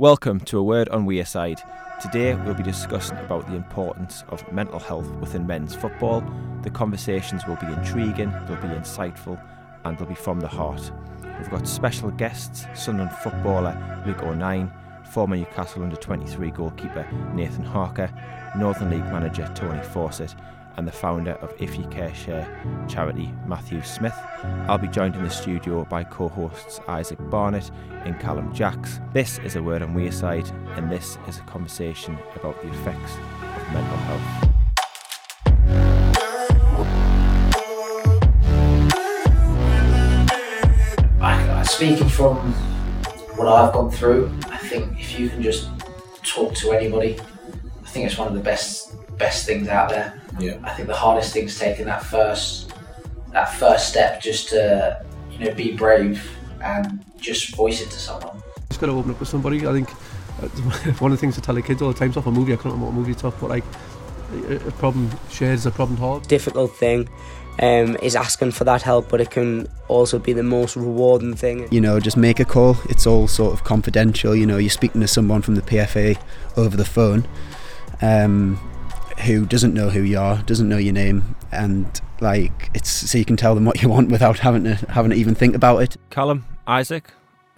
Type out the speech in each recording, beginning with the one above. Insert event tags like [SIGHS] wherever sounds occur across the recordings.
Welcome to A Word on Wearside. Today we'll be discussing about the importance of mental health within men's football. The conversations will be intriguing, they'll be insightful, and they'll be from the heart. We've got special guests, Sunderland footballer Luke O'Nien, former Newcastle under 23 goalkeeper Nathan Harker, Northern League manager Tony Fawcett, and the founder of If You Care Share charity, Matthew Smith. I'll be joined in the studio by co hosts Isaac Barnett and Callum Jacques. This is a word on Wearside, and this is a conversation about the effects of mental health. Speaking from what I've gone through, I think if you can just talk to anybody, I think it's one of the best best things out there. Yeah. I think the hardest thing is taking that first that first step just to you know be brave and just voice it to someone. Just got to open up with somebody. I think uh, [LAUGHS] one of the things I tell the kids all the time, it's off a movie, I can't remember what movie it's off, but like a a problem shared is a problem solved. difficult thing um, is asking for that help, but it can also be the most rewarding thing. you know, just make a call. It's all sort of confidential. You know, you're speaking to someone from the PFA over the phone um, who doesn't know who you are, doesn't know your name, and like it's so you can tell them what you want without having to having to even think about it. Callum, Isaac,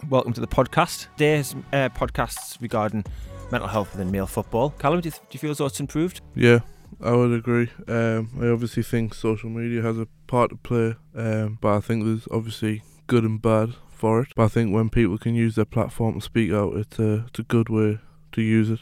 welcome to the podcast. Today's uh, podcast's regarding mental health within male football. Callum, do you, do you feel as though it's improved? Yeah, I would agree. Um, I obviously think social media has a part to play, um, but I think there's obviously good and bad for it. But I think when people can use their platform to speak out, it's a, it's a good way to use it.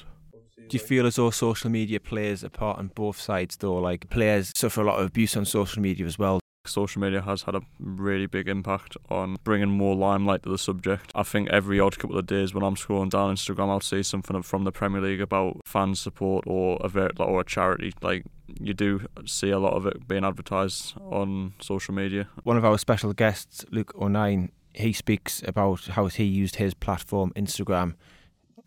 Do you feel as though social media plays a part on both sides, though? Like players suffer a lot of abuse on social media as well. social media has had a really big impact on bringing more limelight to the subject. I think every odd couple of days when I'm scrolling down Instagram, I'll see something from the Premier League about fan support or a ver- or a charity. Like you do see a lot of it being advertised on social media. One of our special guests, Luke O'Nien, he speaks about how he used his platform, Instagram,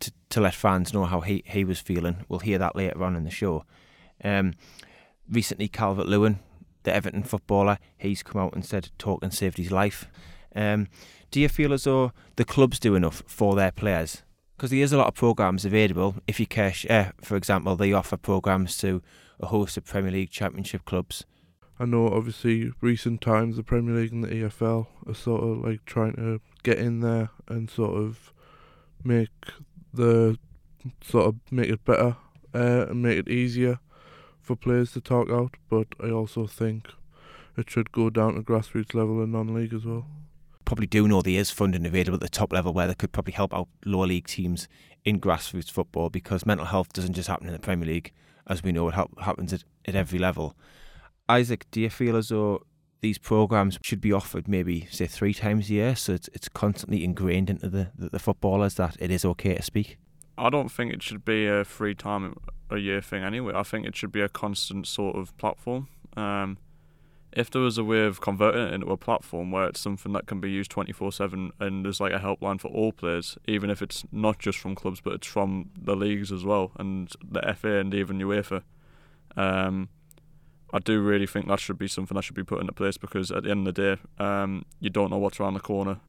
to, to let fans know how he, he was feeling. We'll hear that later on in the show. Um, recently, Calvert Lewin, the Everton footballer, he's come out and said talking saved his life. Um, do you feel as though the clubs do enough for their players? Because there is a lot of programs available. If you care, share, for example, they offer programs to a host of Premier League Championship clubs. I know obviously recent times the Premier League and the EFL are sort of like trying to get in there and sort of make the sort of make it better uh, and make it easier for players to talk out. But I also think it should go down to grassroots level and non-league as well. probably do know there is funding available at the top level where they could probably help out lower league teams in grassroots football because mental health doesn't just happen in the Premier League, as we know it hap- happens at, at every level. Isaac, do you feel as though these programs should be offered maybe say three times a year, so it's it's constantly ingrained into the, the, the footballers that it is okay to speak? I don't think it should be a free time a year thing anyway. I think it should be a constant sort of platform. Um, if there was a way of converting it into a platform where it's something that can be used 24 7 and there's like a helpline for all players, even if it's not just from clubs but it's from the leagues as well and the FA and even UEFA, um, I do really think that should be something that should be put into place because at the end of the day, um, you don't know what's around the corner.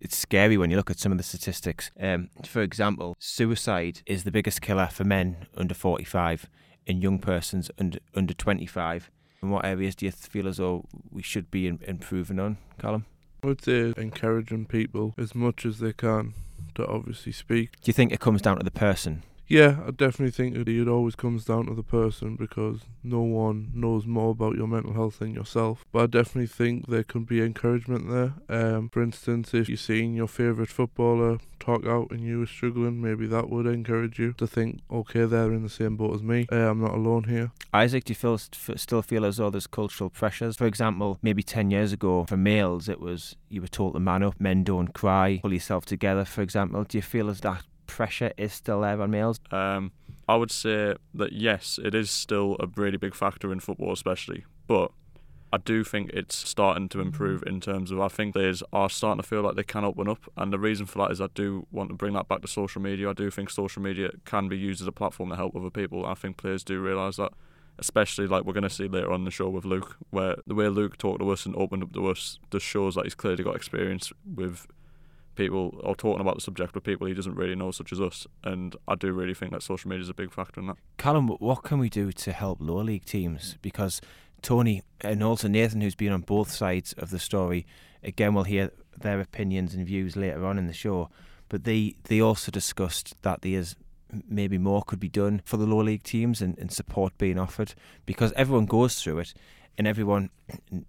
it's scary when you look at some of the statistics. Um, for example, suicide is the biggest killer for men under 45 and young persons under under 25. And what areas do you feel as though we should be in, improving on, Callum? I would say encouraging people as much as they can to obviously speak. Do you think it comes down to the person? Yeah, I definitely think it always comes down to the person because no one knows more about your mental health than yourself. But I definitely think there can be encouragement there. Um, for instance, if you're seeing your favourite footballer talk out and you were struggling, maybe that would encourage you to think, okay, they're in the same boat as me. Uh, I'm not alone here. Isaac, do you feel still feel as though there's cultural pressures? For example, maybe 10 years ago, for males, it was you were told to man up, men don't cry, pull yourself together, for example. Do you feel as that pressure is still there on males? Um, I would say that yes, it is still a really big factor in football, especially. But I do think it's starting to improve in terms of I think players are starting to feel like they can open up, and the reason for that is I do want to bring that back to social media. I do think social media can be used as a platform to help other people. I think players do realise that. Especially like we're going to see later on the show with Luke, where the way Luke talked to us and opened up to us just shows that he's clearly got experience with people or talking about the subject with people he doesn't really know, such as us. And I do really think that social media is a big factor in that. Callum, what can we do to help lower league teams? Because Tony and also Nathan, who's been on both sides of the story, again, we'll hear their opinions and views later on in the show. But they, they also discussed that there's maybe more could be done for the lower league teams and, and support being offered because everyone goes through it and everyone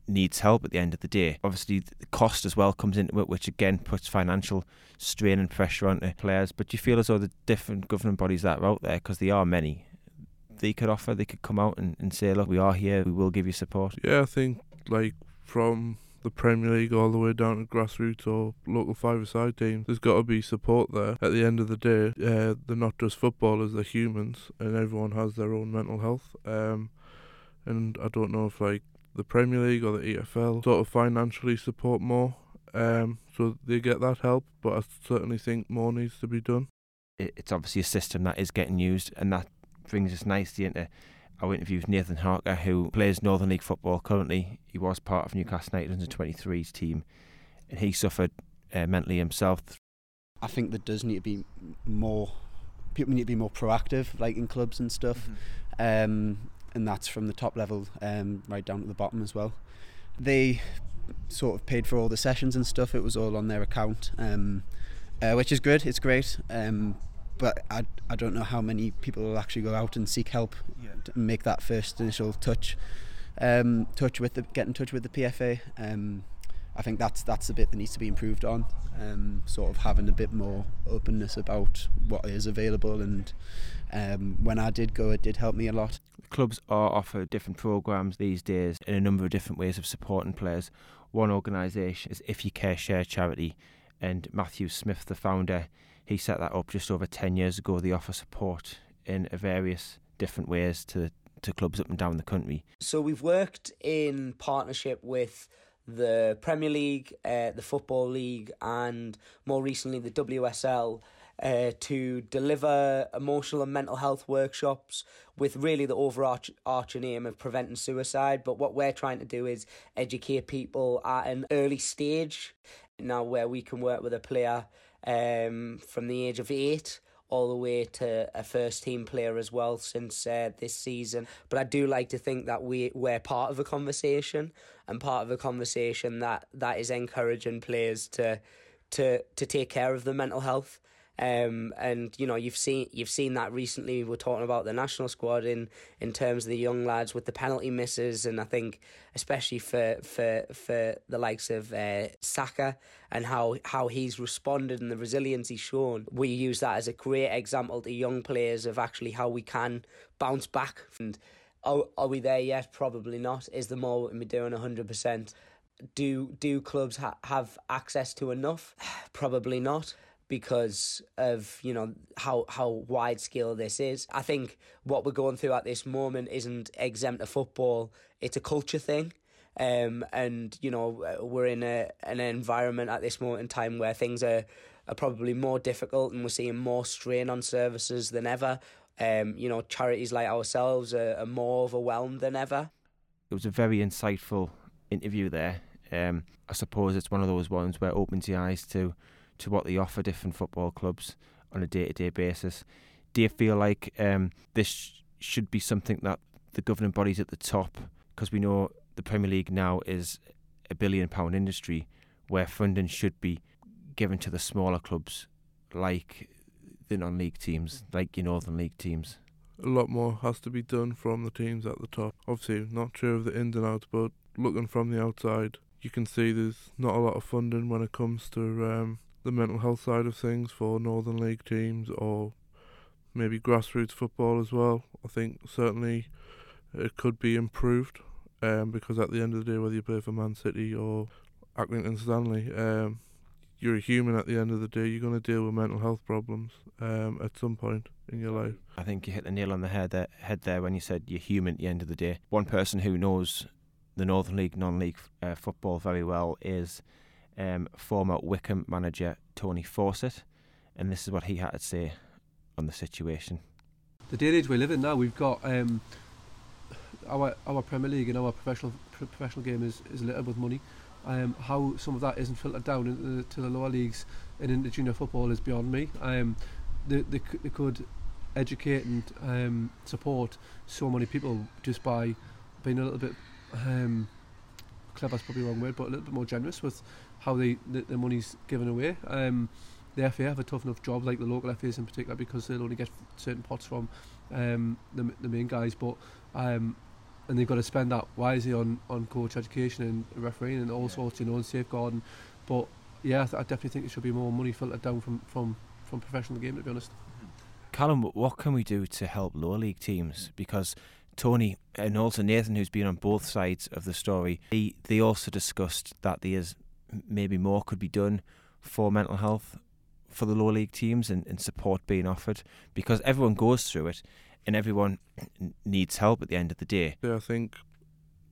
needs help at the end of the day. Obviously, the cost as well comes into it, which again puts financial strain and pressure onto players. But you feel as though the different governing bodies that are out there, because there are many, they could offer, they could come out and, and say, look, we are here, we will give you support? Yeah, I think like from the Premier League all the way down to grassroots or local five-a-side teams. There's got to be support there. At the end of the day, uh, they're not just footballers; they're humans, and everyone has their own mental health. Um, and I don't know if like the Premier League or the EFL sort of financially support more, um, so they get that help. But I certainly think more needs to be done. It's obviously a system that is getting used, and that brings us nicely into our interview with Nathan Harker, who plays Northern League football currently. He was part of Newcastle United under 23s team, and he suffered uh, mentally himself. I think there does need to be more. People need to be more proactive, like in clubs and stuff. Mm-hmm. Um, and that's from the top level um, right down to the bottom as well. They sort of paid for all the sessions and stuff. It was all on their account, um, uh, which is good. It's great. Um, but I, I don't know how many people will actually go out and seek help yeah. to make that first initial touch um, touch with the get in touch with the PFA. Um, I think that's that's a bit that needs to be improved on. Um, sort of having a bit more openness about what is available, and um, when I did go, it did help me a lot. Clubs are offered different programs these days in a number of different ways of supporting players. One organisation is If You Care Share Charity, and Matthew Smith, the founder, he set that up just over ten years ago. They offer support in various different ways to to clubs up and down the country. So we've worked in partnership with the Premier League, uh, the Football League, and more recently the WSL. Uh, to deliver emotional and mental health workshops with really the overarching aim of preventing suicide. But what we're trying to do is educate people at an early stage now where we can work with a player um, from the age of eight all the way to a first team player as well since uh, this season. But I do like to think that we we're part of a conversation and part of a conversation that that is encouraging players to to to take care of their mental health. Um, and you know you've seen you've seen that recently. We're talking about the national squad in in terms of the young lads with the penalty misses, and I think especially for for for the likes of uh, Saka and how how he's responded and the resilience he's shown. We use that as a great example to young players of actually how we can bounce back. And are, are we there yet? Probably not. Is the more we're doing hundred percent? Do do clubs ha- have access to enough? [SIGHS] Probably not because of you know how how wide scale this is. I think what we're going through at this moment isn't exempt of football; it's a culture thing. Um, and you know we're in a an environment at this moment in time where things are are probably more difficult, and we're seeing more strain on services than ever. Um, you know, charities like ourselves are, are more overwhelmed than ever. It was a very insightful interview there. Um, I suppose it's one of those ones where it opens your eyes to to what they offer different football clubs on a day to day basis. Do you feel like um, this should be something that the governing bodies at the top, because we know the Premier League now is a billion pound industry where funding should be given to the smaller clubs like the non league teams, like your Northern League teams? A lot more has to be done from the teams at the top. Obviously, not sure of the ins and outs, but looking from the outside, you can see there's not a lot of funding when it comes to um, the mental health side of things for Northern League teams or maybe grassroots football as well. I think certainly it could be improved um, because at the end of the day, whether you play for Man City or Accrington Stanley, um, you're a human at the end of the day. You're going to deal with mental health problems um, at some point in your life. I think you hit the nail on the head there, head there when you said you're human at the end of the day. One person who knows the Northern League, non-league uh, football very well is um, former Wycombe manager Tony Fawcett, and this is what he had to say on the situation. The day and age we live in now, we've got um, our our Premier League and our professional professional game is, is littered with money. Um, how some of that isn't filtered down into the, to the lower leagues and into junior football is beyond me. Um, they, they, they could educate and um, support so many people just by being a little bit um, clever is probably the wrong word, but a little bit more generous with how they the, the money's given away. Um, the FA have a tough enough job, like the local FAs in particular, because they'll only get certain pots from um, the, the main guys, but um, and they've got to spend that wisely on, on coach education and refereeing and all sorts, you know, and safeguarding. But yeah, I, th- I definitely think there should be more money filtered down from, from, from professional game, to be honest. Callum, what can we do to help lower league teams? Because Tony and also Nathan, who's been on both sides of the story, he, they also discussed that there's maybe more could be done for mental health for the lower league teams and, and support being offered because everyone goes through it and everyone needs help at the end of the day. Yeah, I think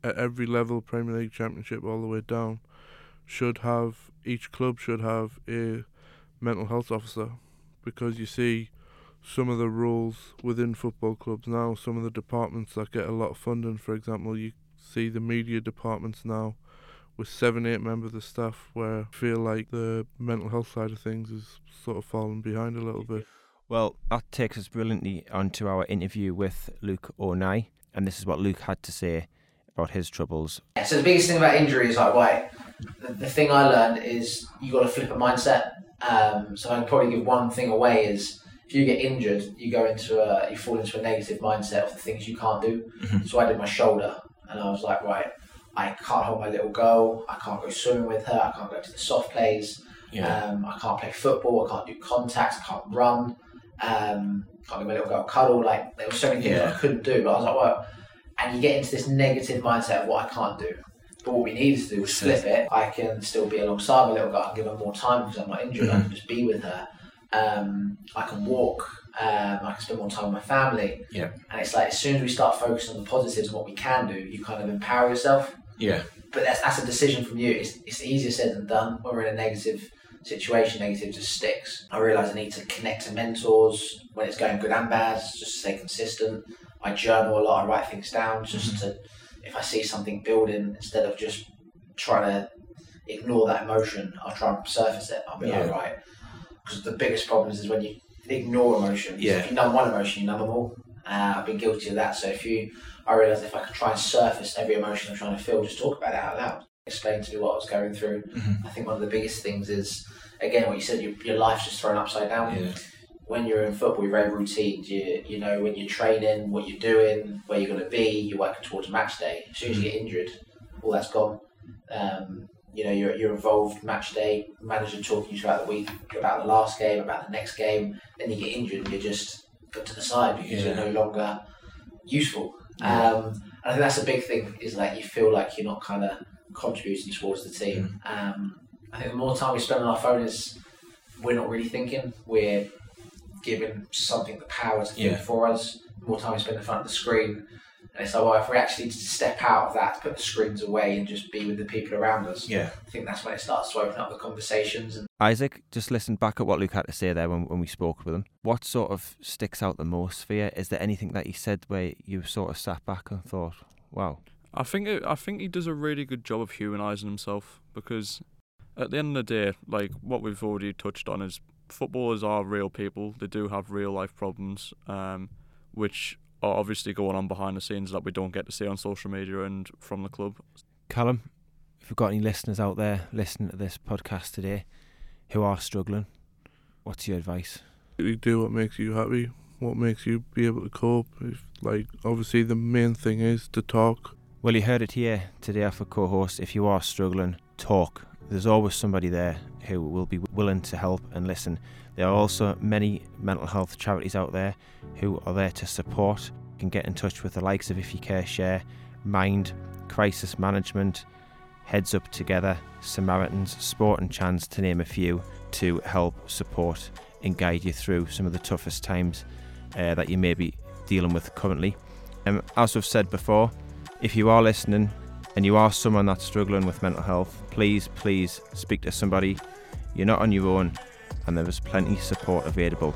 at every level, Premier League, Championship, all the way down, should have each club should have a mental health officer because you see some of the roles within football clubs now, some of the departments that get a lot of funding, for example, you see the media departments now with seven, eight members of staff where I feel like the mental health side of things is sort of falling behind a little bit. Well, that takes us brilliantly onto our interview with Luke O'Nien, and this is what Luke had to say about his troubles. So the biggest thing about injury is like, right, the, the thing I learned is you got to flip a mindset. Um, so I can probably give one thing away is if you get injured, you go into a, you fall into a negative mindset of the things you can't do. Mm-hmm. So I did my shoulder, and I was like, right, I can't hold my little girl, I can't go swimming with her, I can't go to the soft plays, yeah. um, I can't play football, I can't do contacts, I can't run, um, can't give my little girl a cuddle. Like there were so many things yeah. I couldn't do, but I was like, well, and you get into this negative mindset of what I can't do. But what we needed to do was flip it. I can still be alongside my little girl and give her more time because I'm not injured. Mm-hmm. I can just be with her. Um, I can walk. Um, I can spend more time with my family. Yeah. And it's like as soon as we start focusing on the positives and what we can do, you kind of empower yourself. Yeah. But that's, that's a decision from you. It's, it's easier said than done when we're in a negative situation, negative just sticks. I realise I need to connect to mentors when it's going good and bad, just to stay consistent. I journal a lot, I write things down just mm-hmm. to, if I see something building, instead of just trying to ignore that emotion, I'll try and surface it. I'll be yeah. like, right. Because the biggest problem is when you ignore emotions. Yeah. If you numb one emotion, you numb them all. Uh, I've been guilty of that. So if you, I realised if I could try and surface every emotion I'm trying to feel, just talk about it out loud. Explain to me what I was going through. Mm-hmm. I think one of the biggest things is, again, what you said, your, your life's just thrown upside down. Yeah. When you're in football, you're very routine. You, you know when you're training, what you're doing, where you're going to be, you're working towards match day. As soon as you get injured, all that's gone. Um, you know, you're, you're involved match day, manager talking to you throughout the week about the last game, about the next game. Then you get injured and you're just put to the side because yeah. you're no longer useful. Yeah. Um, and I think that's a big thing is like you feel like you're not kind of contributing towards the team. Mm. Um, I think the more time we spend on our phone is we're not really thinking. We're giving something the power to think yeah. for us. The more time we spend in front of the screen, and it's like, well, if we actually need to step out of that, put the screens away, and just be with the people around us, yeah, I think that's when it starts to open up the conversations. And Isaac, just listen back at what Luke had to say there when, when we spoke with him. What sort of sticks out the most for you? Is there anything that he said where you sort of sat back and thought, wow? I think it, I think he does a really good job of humanising himself because at the end of the day, like what we've already touched on is footballers are real people. They do have real life problems, um, which are obviously going on behind the scenes that we don't get to see on social media and from the club. Callum, if we've got any listeners out there listening to this podcast today who are struggling, what's your advice? You do what makes you happy, what makes you be able to cope. If, like, obviously, the main thing is to talk. Well, you heard it here today off a co host. If you are struggling, talk. There's always somebody there who will be willing to help and listen. There are also many mental health charities out there who are there to support. You can get in touch with the likes of If You Care Share, Mind, Crisis Management, Heads Up Together, Samaritans, Sporting Chance, to name a few, to help support and guide you through some of the toughest times uh, that you may be dealing with currently. Um, as we've said before, if you are listening and you are someone that's struggling with mental health, please, please speak to somebody. You're not on your own and there is plenty of support available.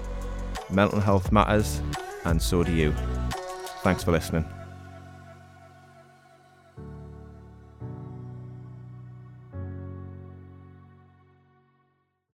Mental health matters, and so do you. Thanks for listening.